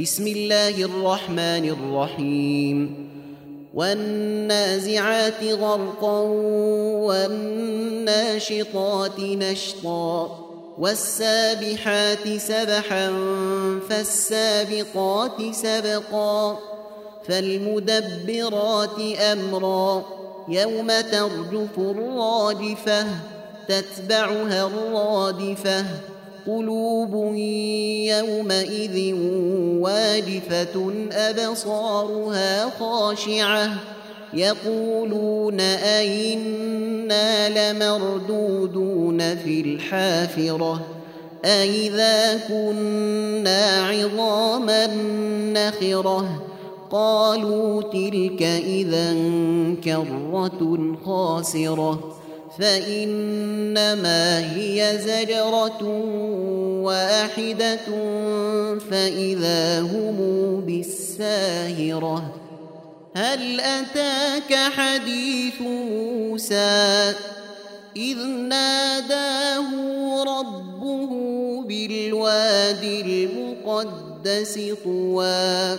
بسم الله الرحمن الرحيم. والنازعات غرقا والناشطات نشطا والسابحات سبحا فالسابقات سبقا فالمدبرات أمرا يوم ترجف الراجفة تتبعها الرادفة قلوب يومئذ واجفه أبصارها خاشعة. يقولون أئنا لمردودون في الحافرة. أئذا كنا عظاما نخرة. قالوا تلك إذا كرة خاسرة. فإنما هي زجرة واحدة فإذا هم بالساهرة. هل أتاك حديث موسى؟ إذ ناداه ربه بالواد المقدس طوى.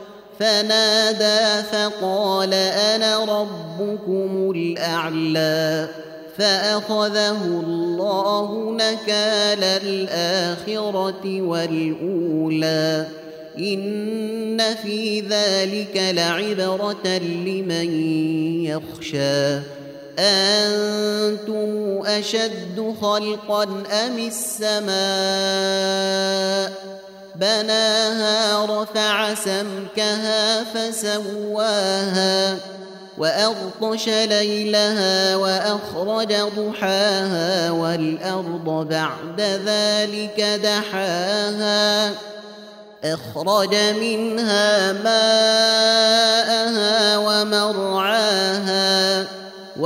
فنادى فقال أنا ربكم الأعلى فأخذه الله نكال الآخرة والأولى إن في ذلك لعبرة لمن يخشى أنتم أشد خلقا أم السماء بناها رفع سمكها فسواها وأغطش ليلها وأخرج ضحاها والأرض بعد ذلك دحاها أخرج منها ماءها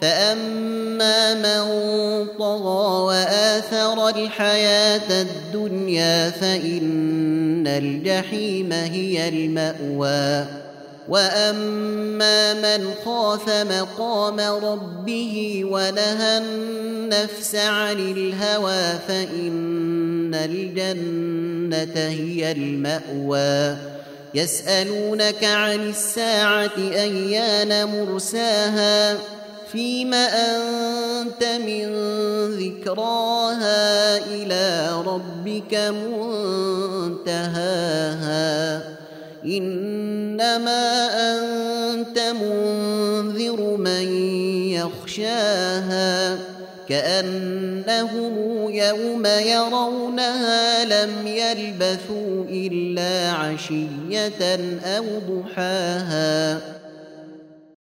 فأما من طغى وآثر الحياة الدنيا فإن الجحيم هي المأوى واما من خاف مقام ربه ونهى النفس عن الهوى فان الجنه هي الماوى يسالونك عن الساعة ايان مرساها فيم أنت من ذكراها إلى ربك منتهاها؟ إنما أنت منذر من يخشاها كأنهم يوم يرونها لم يلبثوا إلا عشية أو ضحاها.